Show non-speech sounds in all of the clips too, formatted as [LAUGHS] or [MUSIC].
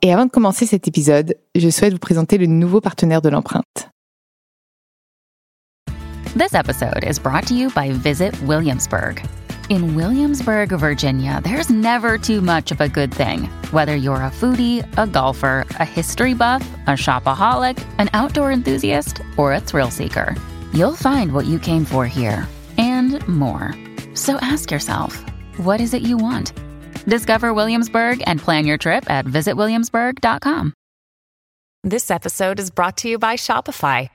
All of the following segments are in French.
Et avant de commencer cet épisode, je souhaite vous présenter le nouveau partenaire de l'empreinte. This episode is brought to you by Visit Williamsburg. In Williamsburg, Virginia, there's never too much of a good thing. Whether you're a foodie, a golfer, a history buff, a shopaholic, an outdoor enthusiast, or a thrill seeker, you'll find what you came for here and more. So ask yourself, what is it you want? Discover Williamsburg and plan your trip at visitwilliamsburg.com. This episode is brought to you by Shopify.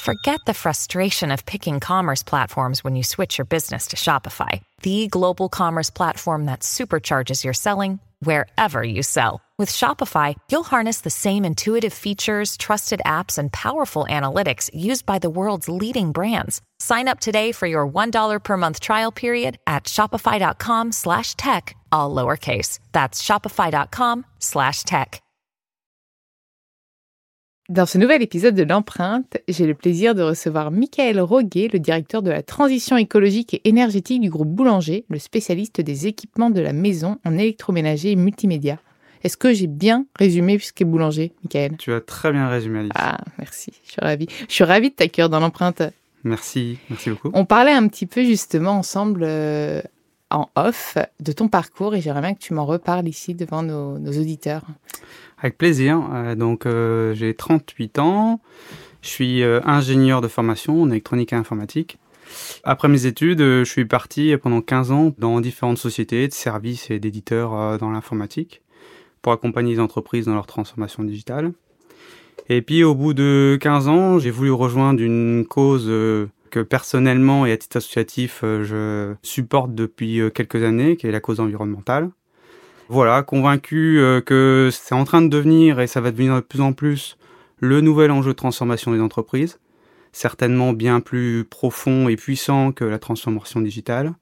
Forget the frustration of picking commerce platforms when you switch your business to Shopify, the global commerce platform that supercharges your selling wherever you sell. With Shopify, you'll harness the same intuitive features, trusted apps, and powerful analytics used by the world's leading brands. Sign up today for your $1 per month trial period at shopify.com slash tech, all lowercase. That's shopify.com slash tech. Dans ce nouvel épisode de l'empreinte, j'ai le plaisir de recevoir Michael Roguet, le directeur de la transition écologique et énergétique du groupe Boulanger, le spécialiste des équipements de la maison en électroménager et multimédia. Est-ce que j'ai bien résumé ce qu'est boulanger, Michael Tu as très bien résumé, Alice. Ah, merci. Je suis ravie. Je suis ravie de t'accueillir dans l'empreinte. Merci, merci beaucoup. On parlait un petit peu justement ensemble euh, en off de ton parcours et j'aimerais bien que tu m'en reparles ici devant nos, auditeurs. Avec plaisir. Euh, donc, euh, j'ai 38 ans. Je suis ingénieur de formation en électronique et informatique. Après mes études, je suis parti pendant 15 ans dans différentes sociétés de services et d'éditeurs dans l'informatique pour accompagner les entreprises dans leur transformation digitale. Et puis au bout de 15 ans, j'ai voulu rejoindre une cause euh, que personnellement et à titre associatif, euh, je supporte depuis euh, quelques années, qui est la cause environnementale. Voilà, convaincu que c'est en train de devenir, et ça va devenir de plus en plus, le nouvel enjeu de transformation des entreprises, certainement bien plus profond et puissant que la transformation digitale.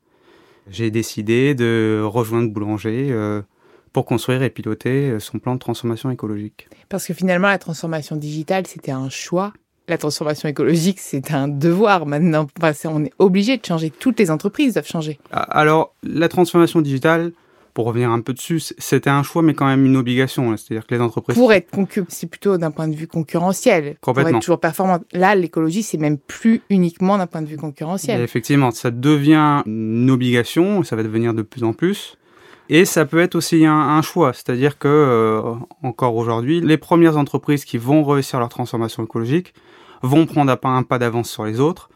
J'ai décidé de rejoindre Boulanger pour construire et piloter son plan de transformation écologique. Parce que finalement, la transformation digitale, c'était un choix. La transformation écologique, c'est un devoir maintenant. on est obligé de changer. Toutes les entreprises doivent changer. Ah, alors, la transformation digitale, pour revenir un peu dessus, c'était un choix, mais quand même une obligation. C'est-à-dire que les entreprises... Pour être c'est plutôt d'un point de vue concurrentiel. Complètement. Pour être toujours performant. Là, l'écologie, c'est même plus uniquement d'un point de vue concurrentiel. effectivement, ça devient une obligation, ça va devenir de plus en plus. Et ça peut être aussi un, choix, c'est-à-dire que euh, encore aujourd'hui, les premières entreprises qui vont réussir leur transformation écologique vont prendre un pas d'avance sur les autres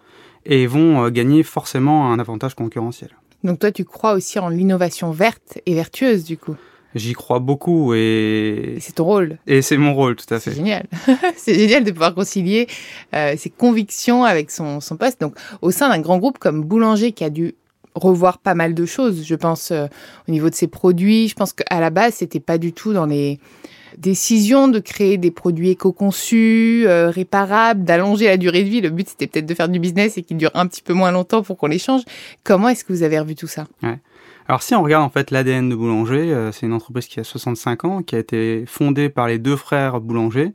et vont euh, gagner forcément un avantage concurrentiel. Donc toi, tu crois aussi en l'innovation verte et vertueuse du coup? J'y crois beaucoup et, c'est ton rôle. Et c'est mon rôle, tout à fait. C'est génial. [LAUGHS] c'est génial de pouvoir concilier euh, ses convictions avec son, son poste. Donc, au sein d'un grand groupe comme Boulanger qui a dû revoir pas mal de choses. Je pense euh, au niveau de ses produits. Je pense qu'à la base, c'était pas du tout dans les décisions de créer des produits éco-conçus, euh, réparables, d'allonger la durée de vie. Le but, c'était peut-être de faire du business et qu'il dure un petit peu moins longtemps pour qu'on les change. Comment est-ce que vous avez revu tout ça? Alors si on regarde en fait l'ADN de Boulanger, euh, c'est une entreprise qui a 65 ans, qui a été fondée par les deux frères Boulanger,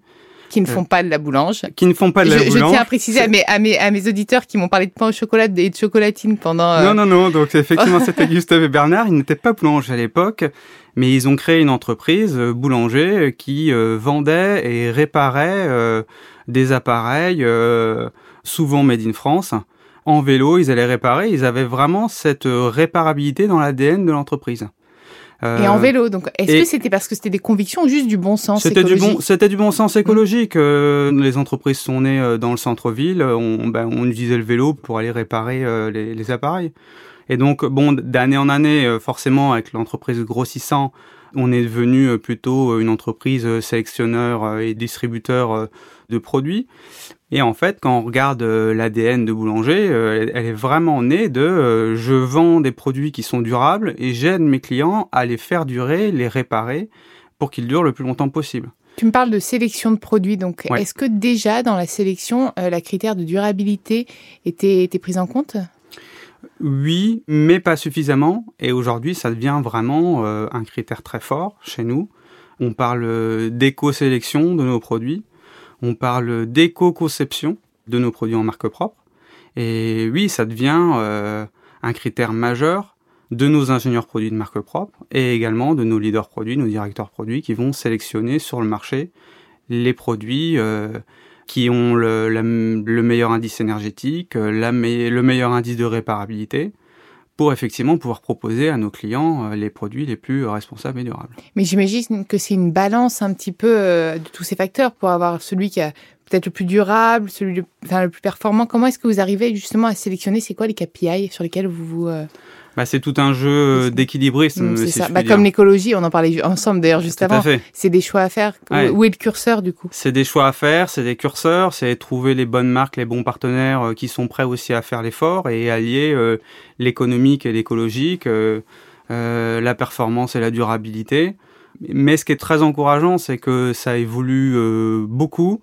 qui ne font pas de la boulange. Qui ne font pas de la boulange. Je tiens à préciser à mes, à mes, à mes auditeurs qui m'ont parlé de pain au chocolat et de chocolatine pendant... Euh, non, non, non. Donc, effectivement, [LAUGHS] c'était Gustave et Bernard. Ils n'étaient pas boulangers à l'époque, mais ils ont créé une entreprise, euh, boulanger, euh, qui vendait et réparait des appareils, souvent made in France. En vélo, ils allaient réparer. Ils avaient vraiment cette réparabilité dans l'ADN de l'entreprise et en euh, vélo. Donc, est-ce que c'était parce que c'était des convictions ou juste du bon sens C'était du bon, c'était du bon sens écologique. Euh, les entreprises sont nées euh, dans le centre-ville. On, ben, on utilisait le vélo pour aller réparer les, les appareils. Et donc, bon, d'année en année, forcément, avec l'entreprise grossissant, on est devenu plutôt une entreprise sélectionneur et distributeur de produits. Et en fait, quand on regarde euh, l'ADN de boulanger, euh, elle est vraiment née de euh, je vends des produits qui sont durables et j'aide mes clients à les faire durer, les réparer pour qu'ils durent le plus longtemps possible. Tu me parles de sélection de produits, donc Ouais. est-ce que déjà dans la sélection, euh, la critère de durabilité était, était prise en compte? Oui, mais pas suffisamment. Et aujourd'hui, ça devient vraiment euh, un critère très fort chez nous. On parle euh, d'éco-sélection de nos produits. On parle d'éco-conception de nos produits en marque propre. Et oui, ça devient euh, un critère majeur de nos ingénieurs produits de marque propre et également de nos leaders produits, nos directeurs produits qui vont sélectionner sur le marché les produits qui ont le, meilleur indice énergétique, euh, le meilleur indice de réparabilité, pour effectivement pouvoir proposer à nos clients euh, les produits les plus responsables et durables. Mais j'imagine que c'est une balance un petit peu euh, de tous ces facteurs pour avoir celui qui a peut-être le plus durable, celui le, le plus performant. Comment est-ce que vous arrivez justement à sélectionner C'est quoi les KPI sur lesquels vous vous... Bah, c'est tout un jeu euh, d'équilibrisme, c'est si ça. je Bah, comme l'écologie, on en parlait ensemble d'ailleurs juste Tout avant. C'est des choix à faire. Ouais. Où est le curseur du coup? C'est des choix à faire, c'est des curseurs, c'est trouver les bonnes marques, les bons partenaires euh, qui sont prêts aussi à faire l'effort et allier euh, l'économique et l'écologique, euh, euh, la performance et la durabilité. Mais ce qui est très encourageant, c'est que ça évolue beaucoup.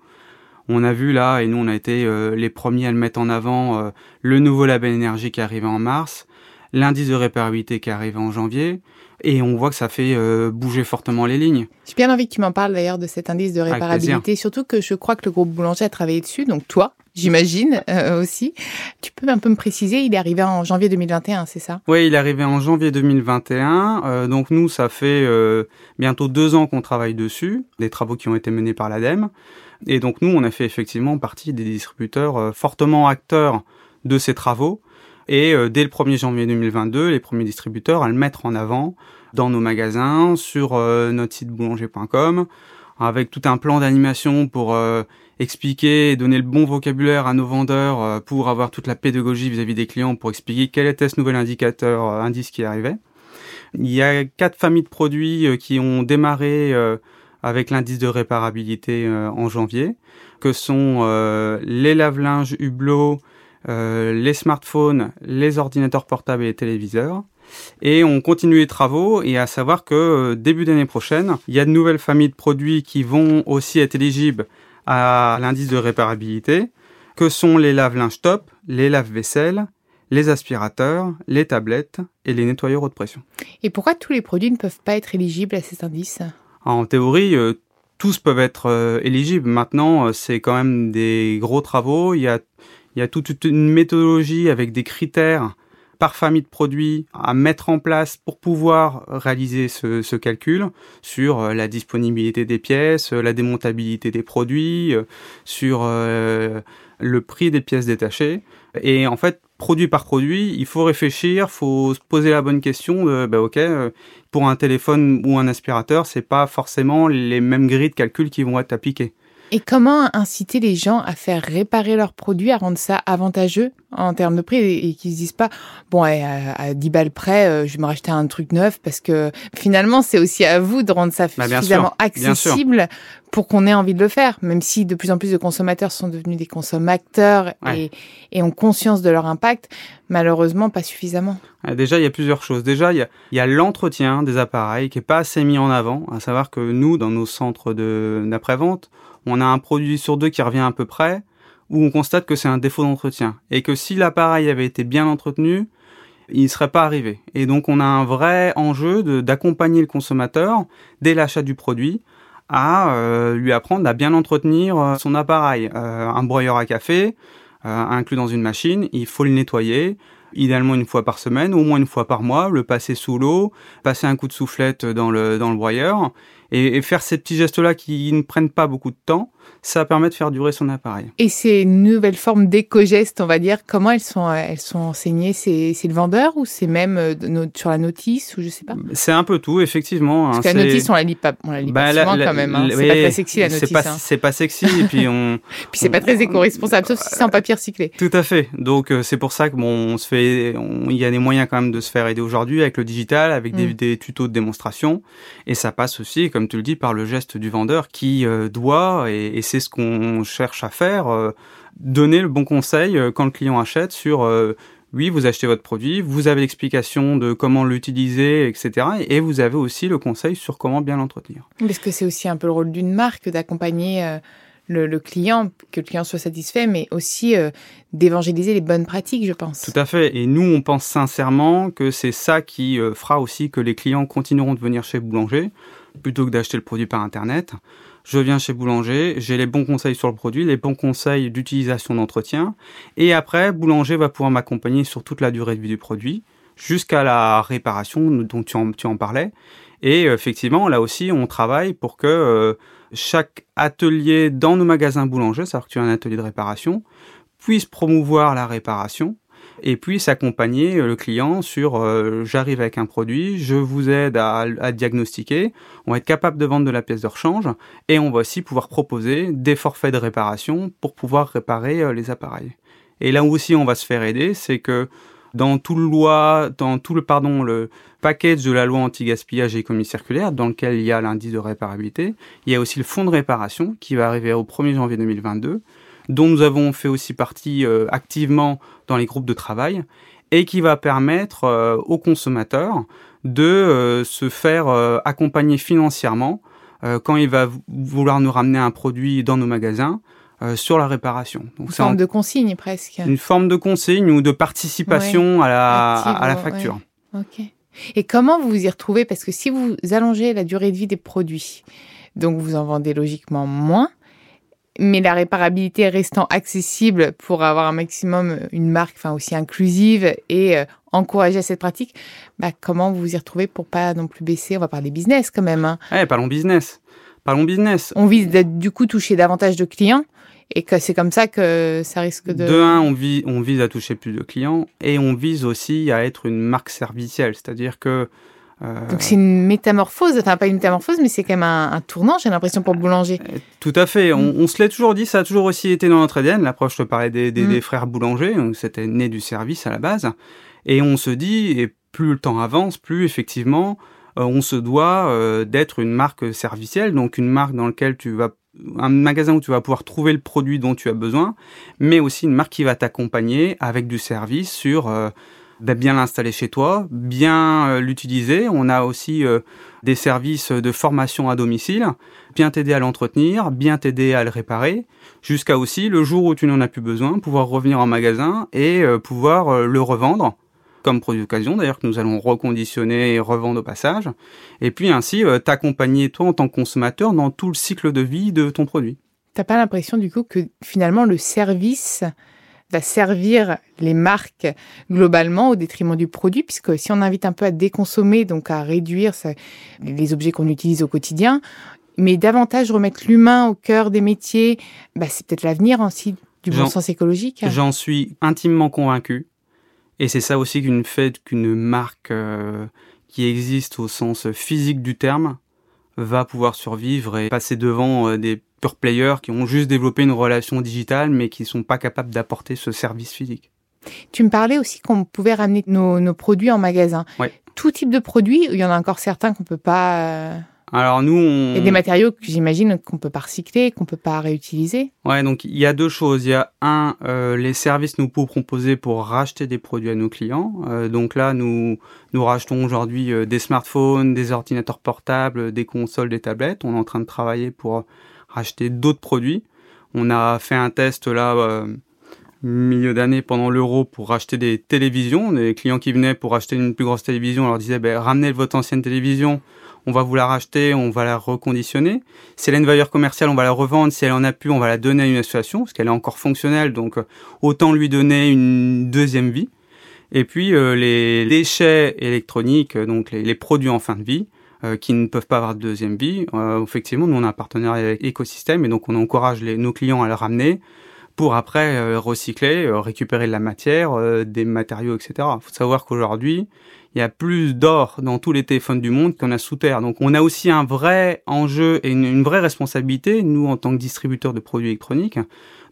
On a vu là, et nous on a été les premiers à le mettre en avant, le nouveau label énergie qui est arrivé en mars, l'indice de réparabilité qui est arrivé en janvier, et on voit que ça fait euh, bouger fortement les lignes. J'ai bien envie que tu m'en parles d'ailleurs de cet indice de réparabilité, surtout que je crois que le groupe Boulanger a travaillé dessus, donc toi, j'imagine [LAUGHS] euh, aussi. Tu peux un peu me préciser, il est arrivé en janvier 2021, c'est ça? Oui, il est arrivé en janvier 2021. Euh, donc nous, ça fait euh, bientôt deux ans qu'on travaille dessus, des travaux qui ont été menés par l'ADEME. Et donc nous, on a fait effectivement partie des distributeurs euh, fortement acteurs de ces travaux. Et euh, dès le 1er janvier 2022, les premiers distributeurs à le mettre en avant dans nos magasins, sur euh, notre site boulanger.com, avec tout un plan d'animation pour euh, expliquer et donner le bon vocabulaire à nos vendeurs pour avoir toute la pédagogie vis-à-vis des clients pour expliquer quel était ce nouvel indicateur, indice qui arrivait. Il y a quatre familles de produits qui ont démarré avec l'indice de réparabilité en janvier, que sont les lave-linges Hublot, euh, les smartphones, les ordinateurs portables et les téléviseurs. Et on continue les travaux et à savoir que euh, début d'année prochaine, il y a de nouvelles familles de produits qui vont aussi être éligibles à l'indice de réparabilité, que sont les lave-linges top, les lave-vaisselle, les aspirateurs, les tablettes et les nettoyeurs haute pression. Et pourquoi tous les produits ne peuvent pas être éligibles à cet indice En théorie, euh, tous peuvent être euh, éligibles. Maintenant, c'est quand même des gros travaux. Il y a, il y a toute une méthodologie avec des critères par famille de produits à mettre en place pour pouvoir réaliser ce, ce calcul sur euh, la disponibilité des pièces, euh, la démontabilité des produits, euh, sur le prix des pièces détachées. Et en fait, produit par produit, il faut réfléchir, faut se poser la bonne question de, bah, ok, pour un téléphone ou un aspirateur, c'est pas forcément les mêmes grilles de calcul qui vont être appliquées. Et comment inciter les gens à faire réparer leurs produits, à rendre ça avantageux en termes de prix et, et qu'ils se disent pas, bon, ouais, à, à 10 balles près, euh, je vais me racheter un truc neuf parce que finalement, c'est aussi à vous de rendre ça Bah, suffisamment sûr, accessible pour qu'on ait envie de le faire, même si de plus en plus de consommateurs sont devenus des consommateurs Ouais. et, et ont conscience de leur impact, malheureusement pas suffisamment. Déjà, il y a plusieurs choses. Déjà, il y a, l'entretien des appareils qui est pas assez mis en avant. À savoir que nous, dans nos centres de d'après-vente, on a un produit sur deux qui revient à peu près, où on constate que c'est un défaut d'entretien. Et que si l'appareil avait été bien entretenu, il ne serait pas arrivé. Et donc, on a un vrai enjeu d'accompagner le consommateur dès l'achat du produit à euh, lui apprendre à bien entretenir euh, son appareil. Euh, un broyeur à café, inclus dans une machine, il faut le nettoyer, idéalement une fois par semaine, au moins une fois par mois, le passer sous l'eau, passer un coup de soufflette dans le, dans le broyeur, et, et faire ces petits gestes-là qui ne prennent pas beaucoup de temps, ça permet de faire durer son appareil. Et ces nouvelles formes d'éco-gestes, on va dire, comment elles sont, euh, elles sont enseignées? C'est c'est le vendeur ou c'est même euh, sur la notice ou je sais pas? C'est un peu tout, effectivement. Parce hein, que la notice, on la lit pas, on la lit Bah, pas la- souvent la- quand même. hein. C'est pas très sexy la C'est notice. pas, hein. c'est pas sexy, et puis on... [LAUGHS] Puis c'est pas très éco-responsable, sauf si c'est en papier recyclé. Tout à fait. Donc euh, c'est pour ça que bon, on se fait, il y a des moyens quand même de se faire aider aujourd'hui avec le digital, avec des, Mm. des tutos de démonstration, et ça passe aussi, comme tu le dis, par le geste du vendeur qui euh, doit, et, et c'est ce qu'on cherche à faire, euh, donner le bon conseil euh, quand le client achète sur oui, vous achetez votre produit, vous avez l'explication de comment l'utiliser, etc. Et vous avez aussi le conseil sur comment bien l'entretenir. Parce que c'est aussi un peu le rôle d'une marque d'accompagner le, client, que le client soit satisfait, mais aussi euh, d'évangéliser les bonnes pratiques, je pense. Tout à fait. Et nous, on pense sincèrement que c'est ça qui fera aussi que les clients continueront de venir chez Boulanger plutôt que d'acheter le produit par Internet je viens chez Boulanger, j'ai les bons conseils sur le produit, les bons conseils d'utilisation d'entretien, et après, Boulanger va pouvoir m'accompagner sur toute la durée de vie du produit, jusqu'à la réparation dont tu en, parlais. Et effectivement, là aussi, on travaille pour que euh, chaque atelier dans nos magasins Boulanger, c'est-à-dire que tu as un atelier de réparation, puisse promouvoir la réparation et puis s'accompagner euh, le client sur euh, j'arrive avec un produit, je vous aide à, à, diagnostiquer, on va être capable de vendre de la pièce de rechange et on va aussi pouvoir proposer des forfaits de réparation pour pouvoir réparer euh, les appareils. Et là où aussi on va se faire aider, c'est que dans tout le loi, dans tout le pardon, le package de la loi anti-gaspillage et économie circulaire, dans lequel il y a l'indice de réparabilité, il y a aussi le fonds de réparation qui va arriver au 1er janvier 2022 dont nous avons fait aussi partie euh, activement dans les groupes de travail et qui va permettre euh, aux consommateurs de euh, se faire accompagner financièrement quand il va vouloir nous ramener un produit dans nos magasins sur la réparation. Donc, une forme de consigne presque. Une forme de consigne ou de participation à la, à la facture. Ok. Et comment vous vous y retrouvez? Parce que si vous allongez la durée de vie des produits, donc vous en vendez logiquement moins, mais la réparabilité restant accessible pour avoir un maximum une marque enfin aussi inclusive et euh, encourager à cette pratique, bah, comment vous vous y retrouvez pour pas non plus baisser? On va parler business quand même. Hein. Ouais, parlons business. Parlons business. On vise du coup toucher davantage de clients et que c'est comme ça que ça risque de... De un, on, vise, on vise à toucher plus de clients et on vise aussi à être une marque servicielle, c'est-à-dire que euh, Donc c'est une métamorphose, enfin pas une métamorphose, mais c'est quand même un, tournant, j'ai l'impression, pour le boulanger. Euh, tout à fait, on, on se l'est toujours dit, ça a toujours aussi été dans notre ADN. L'approche, je te parlais des, des, mm. des frères boulangers, c'était né du service à la base. Et on se dit, et plus le temps avance, plus effectivement, euh, on se doit d'être une marque servicielle, donc une marque dans laquelle tu vas un magasin où tu vas pouvoir trouver le produit dont tu as besoin, mais aussi une marque qui va t'accompagner avec du service sur bien l'installer chez toi, bien euh, l'utiliser. On a aussi euh, des services de formation à domicile, bien t'aider à l'entretenir, bien t'aider à le réparer, jusqu'à aussi le jour où tu n'en as plus besoin, pouvoir revenir en magasin et euh, pouvoir le revendre comme produit d'occasion d'ailleurs que nous allons reconditionner et revendre au passage, et puis ainsi t'accompagner toi en tant que consommateur dans tout le cycle de vie de ton produit. T'as pas l'impression du coup que finalement le service va servir les marques globalement au détriment du produit, puisque si on invite un peu à déconsommer, donc à réduire les objets qu'on utilise au quotidien, mais davantage remettre l'humain au cœur des métiers, bah, c'est peut-être l'avenir aussi du bon sens écologique. J'en suis intimement convaincu. Et c'est ça aussi qu'une fait qu'une marque euh, qui existe au sens physique du terme va pouvoir survivre et passer devant euh, des pure players qui ont juste développé une relation digitale mais qui sont pas capables d'apporter ce service physique. Tu me parlais aussi qu'on pouvait ramener nos, produits en magasin. Tout type de produits, il y en a encore certains qu'on peut pas euh, alors nous, on... A des matériaux que j'imagine qu'on peut pas recycler, qu'on peut pas réutiliser. Ouais, donc il y a deux choses. Il y a un, euh, les services nous pouvons proposer pour racheter des produits à nos clients. Euh, donc là, nous nous rachetons aujourd'hui des smartphones, des ordinateurs portables, des consoles, des tablettes. On est en train de travailler pour racheter d'autres produits. On a fait un test là milieu d'année pendant l'euro pour racheter des télévisions. Des clients qui venaient pour acheter une plus grosse télévision, on leur disait ben, ramenez votre ancienne télévision on va vous la racheter, on va la reconditionner. Si elle a une valeur commerciale, on va la revendre. Si elle en a plus, on va la donner à une association, parce qu'elle est encore fonctionnelle, donc euh, autant lui donner une deuxième vie. Et puis euh, les déchets électroniques, euh, donc les, produits en fin de vie, qui ne peuvent pas avoir de deuxième vie. effectivement, nous on a un partenariat avec Ecosystem et donc on encourage nos clients à le ramener pour après recycler, récupérer de la matière, des matériaux, etc. Il faut savoir qu'aujourd'hui, il y a plus d'or dans tous les téléphones du monde qu'on a sous terre. Donc on a aussi un vrai enjeu et une, vraie responsabilité, nous en tant que distributeurs de produits électroniques,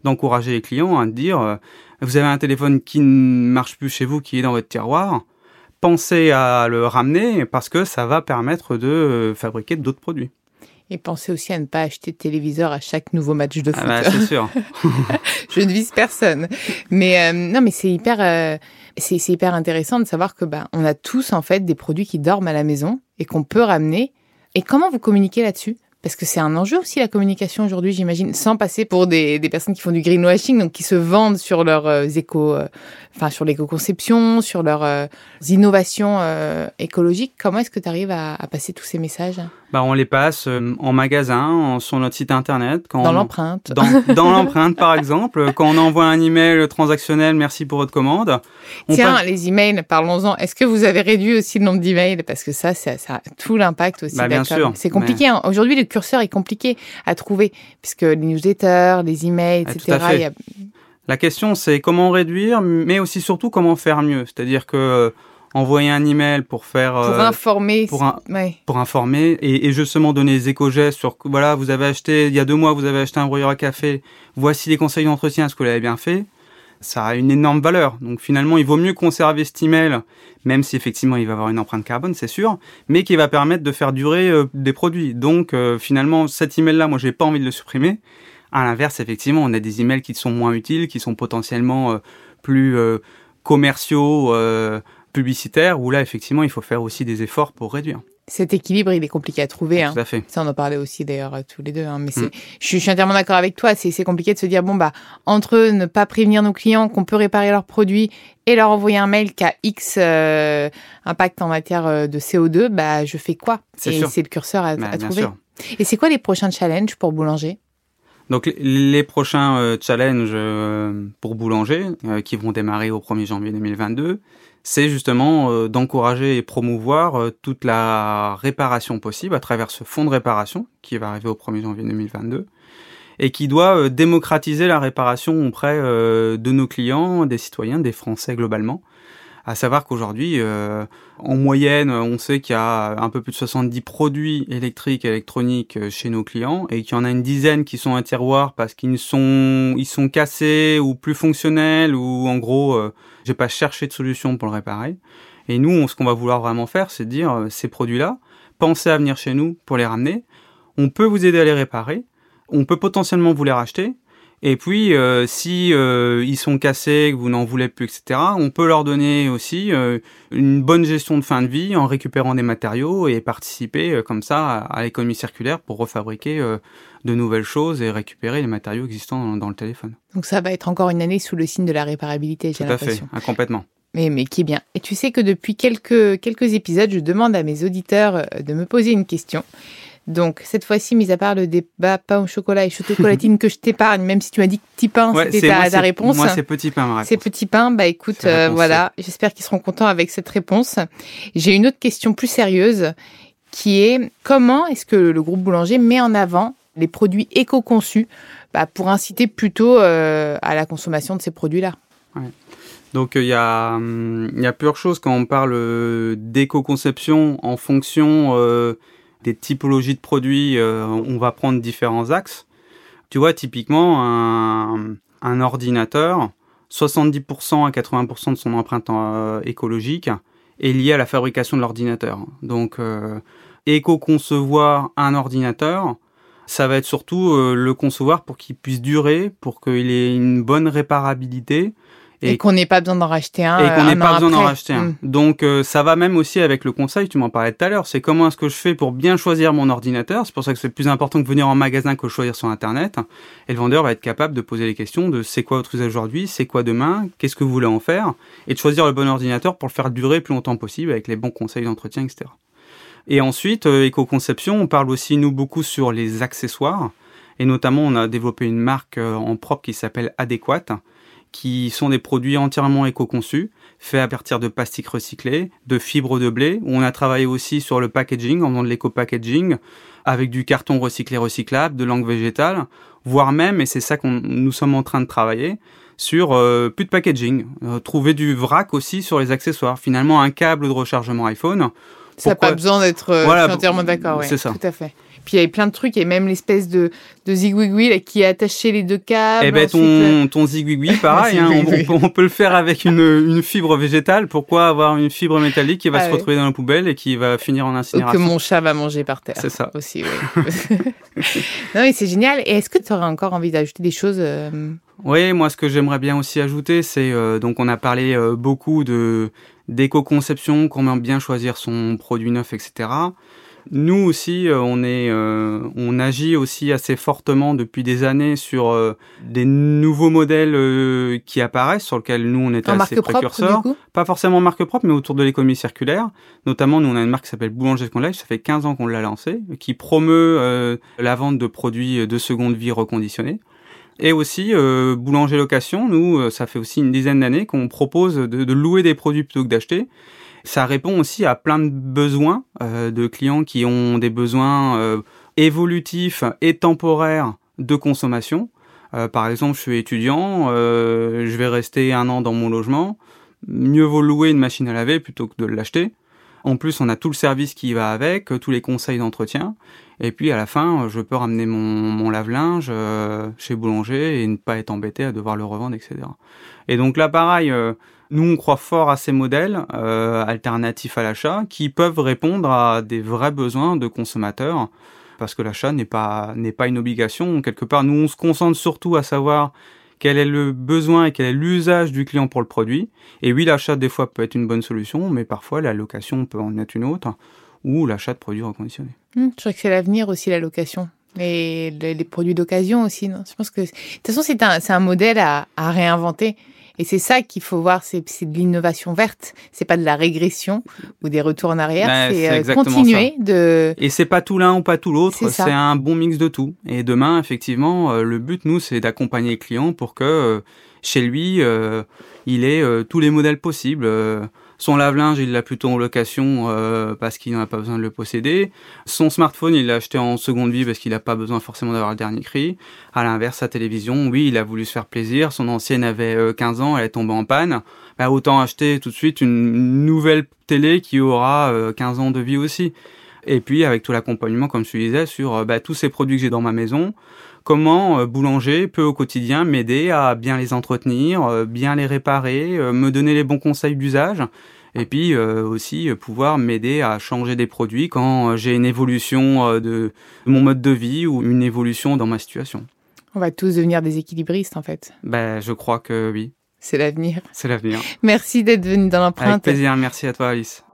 d'encourager les clients à dire, euh, vous avez un téléphone qui ne marche plus chez vous, qui est dans votre tiroir, pensez à le ramener parce que ça va permettre de euh, fabriquer d'autres produits. Et pensez aussi à ne pas acheter de téléviseur à chaque nouveau match de Ah foot. bah, c'est sûr. [LAUGHS] [LAUGHS] je ne vise personne. Mais euh, non, mais c'est hyper, euh, c'est c'est hyper intéressant de savoir que bah, on a tous en fait des produits qui dorment à la maison et qu'on peut ramener. Et comment vous communiquez là-dessus? Parce que c'est un enjeu aussi la communication aujourd'hui, j'imagine, sans passer pour des, des personnes qui font du greenwashing, donc qui se vendent sur leurs euh, éco, euh, enfin sur l'éco-conception, sur leurs euh, innovations euh, écologiques. Comment est-ce que tu arrives à, à passer tous ces messages? Bah, on les passe en magasin, en- sur notre site internet. Quand dans l'empreinte Dans, dans [LAUGHS] l'empreinte, par exemple, quand on envoie un email transactionnel, merci pour votre commande. On Tiens, passe- les emails, parlons-en. Est-ce que vous avez réduit aussi le nombre d'emails? Parce que ça, ça, ça a tout l'impact aussi. Bah, bien sûr, C'est compliqué. hein. Aujourd'hui, le curseur est compliqué à trouver, puisque les newsletters, les emails, Ah, tout etc. à fait. il y a- La question, c'est comment réduire, mais aussi surtout comment faire mieux. C'est-à-dire que euh, envoyer un email pour faire Pour euh, informer. pour un- ouais. pour informer et, et justement donner des éco-gestes sur voilà vous avez acheté il y a deux mois vous avez acheté un brouilleur à café voici les conseils d'entretien est-ce que vous l'avez bien fait? Ça a une énorme valeur. Donc finalement il vaut mieux conserver cet email même si effectivement il va avoir une empreinte carbone c'est sûr mais qui va permettre de faire durer euh, des produits. Donc euh, finalement cet email là moi j'ai pas envie de le supprimer. À l'inverse effectivement on a des emails qui sont moins utiles qui sont potentiellement euh, plus commerciaux publicitaires où là effectivement il faut faire aussi des efforts pour réduire Cet équilibre, il est compliqué à trouver. hein. tout à fait Ça, on en parlait aussi d'ailleurs euh, tous les deux. hein. Mais Mm. je, suis, je suis entièrement d'accord avec toi. C'est, compliqué de se dire bon bah entre eux, ne pas prévenir nos clients qu'on peut réparer leurs produits et leur envoyer un mail qui a X euh, impact en matière euh, de CO2, bah je fais quoi? C'est Et sûr. c'est le curseur à, Bah, à trouver. sûr. Et c'est quoi les prochains challenges pour Boulanger? Donc les- prochains euh, challenges euh, pour Boulanger, euh, qui vont démarrer au 1er janvier 2022, c'est justement euh, d'encourager et promouvoir euh, toute la réparation possible à travers ce fonds de réparation qui va arriver au 1er janvier 2022 et qui doit euh, démocratiser la réparation auprès de nos clients, des citoyens, des Français globalement. À savoir qu'aujourd'hui, euh, en moyenne, on sait qu'il y a un peu plus de 70 produits électriques et électroniques euh, chez nos clients et qu'il y en a une dizaine qui sont un tiroir parce qu'ils sont, ils sont cassés ou plus fonctionnels ou en gros, euh, j'ai pas cherché de solution pour le réparer. Et nous, ce qu'on va vouloir vraiment faire, c'est dire euh, ces produits-là, pensez à venir chez nous pour les ramener. On peut vous aider à les réparer. On peut potentiellement vous les racheter. Et puis, euh, si euh, ils sont cassés, que vous n'en voulez plus, etc., on peut leur donner aussi euh, une bonne gestion de fin de vie en récupérant des matériaux et participer euh, comme ça à, à l'économie circulaire pour refabriquer euh, de nouvelles choses et récupérer les matériaux existants dans, dans le téléphone. Donc ça va être encore une année sous le signe de la réparabilité, Tout j'ai à fait, l'impression. ah, complètement. Mais, mais qui est bien. Et tu sais que depuis quelques, quelques épisodes, je demande à mes auditeurs euh, de me poser une question. Donc, cette fois-ci, mis à part le débat pain au chocolat et chocolatine que je t'épargne, même si tu m'as dit que petit pain, Ouais, c'était c'est- ta, ta c'est- réponse. Moi, c'est petit pain, ma réponse. Ces petits pains, bah écoute, C'est euh, voilà, j'espère qu'ils seront contents avec cette réponse. J'ai une autre question plus sérieuse qui est comment est-ce que le groupe boulanger met en avant les produits éco-conçus bah, pour inciter plutôt euh, à la consommation de ces produits-là? Donc euh, il y a hum, il y a plusieurs choses quand on parle d'éco-conception en fonction euh, des typologies de produits, euh, on va prendre différents axes. Tu vois typiquement un, ordinateur, 70% à 80% de son empreinte euh, écologique est liée à la fabrication de l'ordinateur. Donc euh, éco-concevoir un ordinateur, ça va être surtout le concevoir pour qu'il puisse durer, pour qu'il ait une bonne réparabilité et, qu'on n'ait pas besoin d'en racheter un. et qu'on euh, n'ait pas besoin d'en racheter un. Mm. Donc euh, ça va même aussi avec le conseil, tu m'en parlais tout à l'heure, c'est comment est-ce que je fais pour bien choisir mon ordinateur. C'est pour ça que c'est plus important que venir en magasin que choisir sur Internet. Et le vendeur va être capable de poser les questions de c'est quoi votre usage aujourd'hui, c'est quoi demain, qu'est-ce que vous voulez en faire, et de choisir le bon ordinateur pour le faire durer le plus longtemps possible avec les bons conseils d'entretien, etc. Et ensuite, euh, éco-conception, on parle aussi, nous, beaucoup sur les accessoires. Et notamment, on a développé une marque euh, en propre qui s'appelle Adéquate, qui sont des produits entièrement éco-conçus, faits à partir de plastique recyclé, de fibres de blé. où On a travaillé aussi sur le packaging, en faisant de l'éco-packaging, avec du carton recyclé recyclable, de langue végétale, voire même, et c'est ça qu'on nous sommes en train de travailler, sur euh, plus de packaging. Euh, trouver du vrac aussi sur les accessoires. Finalement, un câble de rechargement iPhone. Ça n'a pas besoin d'être. euh, Voilà, je suis entièrement d'accord. Ouais, c'est ça. Tout à fait. Puis il y avait plein de trucs, et même l'espèce de, de zigouigoui là, qui attachait les deux câbles. Eh ben, ton, ton zigouigoui, [LAUGHS] pareil, hein, on, on, peut le faire avec une, une fibre végétale. Pourquoi avoir une fibre métallique qui va ah se retrouver dans la poubelle et qui va finir en incinération Que mon chat va manger par terre. C'est ça. Aussi, oui. [LAUGHS] non, mais c'est génial. Et est-ce que tu aurais encore envie d'ajouter des choses euh, Oui, moi, ce que j'aimerais bien aussi ajouter, c'est euh, donc on a parlé euh, beaucoup de d'éco-conception, comment bien choisir son produit neuf, etc. Nous aussi, euh, on est, euh, on agit aussi assez fortement depuis des années sur euh, des nouveaux modèles qui apparaissent, sur lesquels nous on est assez précurseurs. Pas forcément marque propre, mais autour de l'économie circulaire. Notamment, nous on a une marque qui s'appelle Boulanger Life, ça fait 15 ans qu'on l'a lancée, qui promeut la vente de produits de seconde vie reconditionnés. Et aussi, Boulanger Location, nous, ça fait aussi une dizaine d'années qu'on propose de, de, louer des produits plutôt que d'acheter. Ça répond aussi à plein de besoins euh, de clients qui ont des besoins euh, évolutifs et temporaires de consommation. Euh, par exemple, je suis étudiant, je vais rester un an dans mon logement. Mieux vaut louer une machine à laver plutôt que de l'acheter. En plus, on a tout le service qui va avec, tous les conseils d'entretien. Et puis à la fin, je peux ramener mon, mon lave-linge chez Boulanger et ne pas être embêté à devoir le revendre, etc. Et donc là, pareil, nous, on croit fort à ces modèles euh, alternatifs à l'achat qui peuvent répondre à des vrais besoins de consommateurs parce que l'achat n'est pas n'est pas une obligation. Quelque part, nous, on se concentre surtout à savoir quel est le besoin et quel est l'usage du client pour le produit. Et oui, l'achat des fois peut être une bonne solution, mais parfois la location peut en être une autre ou l'achat de produits reconditionnés. Mmh, je crois que c'est l'avenir aussi la location. Les, les, produits d'occasion aussi. Non? Je pense que de toute façon c'est un, un modèle à réinventer. Et c'est ça qu'il faut voir, c'est de l'innovation verte. C'est pas de la régression ou des retours en arrière. Ben, c'est euh, continuer de. Et c'est pas tout l'un ou pas tout l'autre. C'est un bon mix de tout. Et demain, effectivement, euh, le but nous, c'est d'accompagner le client pour que euh, chez lui, il ait tous les modèles possibles son lave-linge, il l'a plutôt en location euh, parce qu'il n'en a pas besoin de le posséder. Son smartphone, il l'a acheté en seconde vie parce qu'il n'a pas besoin forcément d'avoir le dernier cri. À l'inverse, sa télévision, oui, il a voulu se faire plaisir. Son ancienne avait 15 euh, ans, elle est tombée en panne. Bah, autant acheter tout de suite une nouvelle télé qui aura 15 euh, ans de vie aussi. Et puis avec tout l'accompagnement, comme je disais, sur bah, tous ces produits que j'ai dans ma maison, comment Boulanger peut au quotidien m'aider à bien les entretenir, bien les réparer, me donner les bons conseils d'usage et puis euh, aussi euh, pouvoir m'aider à changer des produits quand euh, j'ai une évolution de mon mode de vie ou une évolution dans ma situation? On va tous devenir des équilibristes en fait. Ben, je crois que oui. C'est l'avenir. C'est l'avenir. Merci d'être venu dans l'empreinte. Avec plaisir, merci à toi Alice.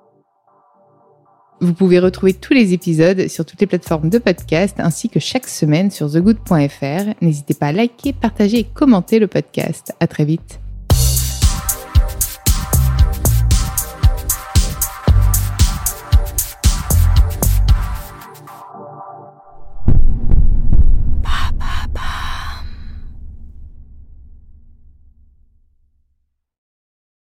Vous pouvez retrouver tous les épisodes sur toutes les plateformes de podcast ainsi que chaque semaine sur thegood.fr. N'hésitez pas à liker, partager et commenter le podcast. À très vite.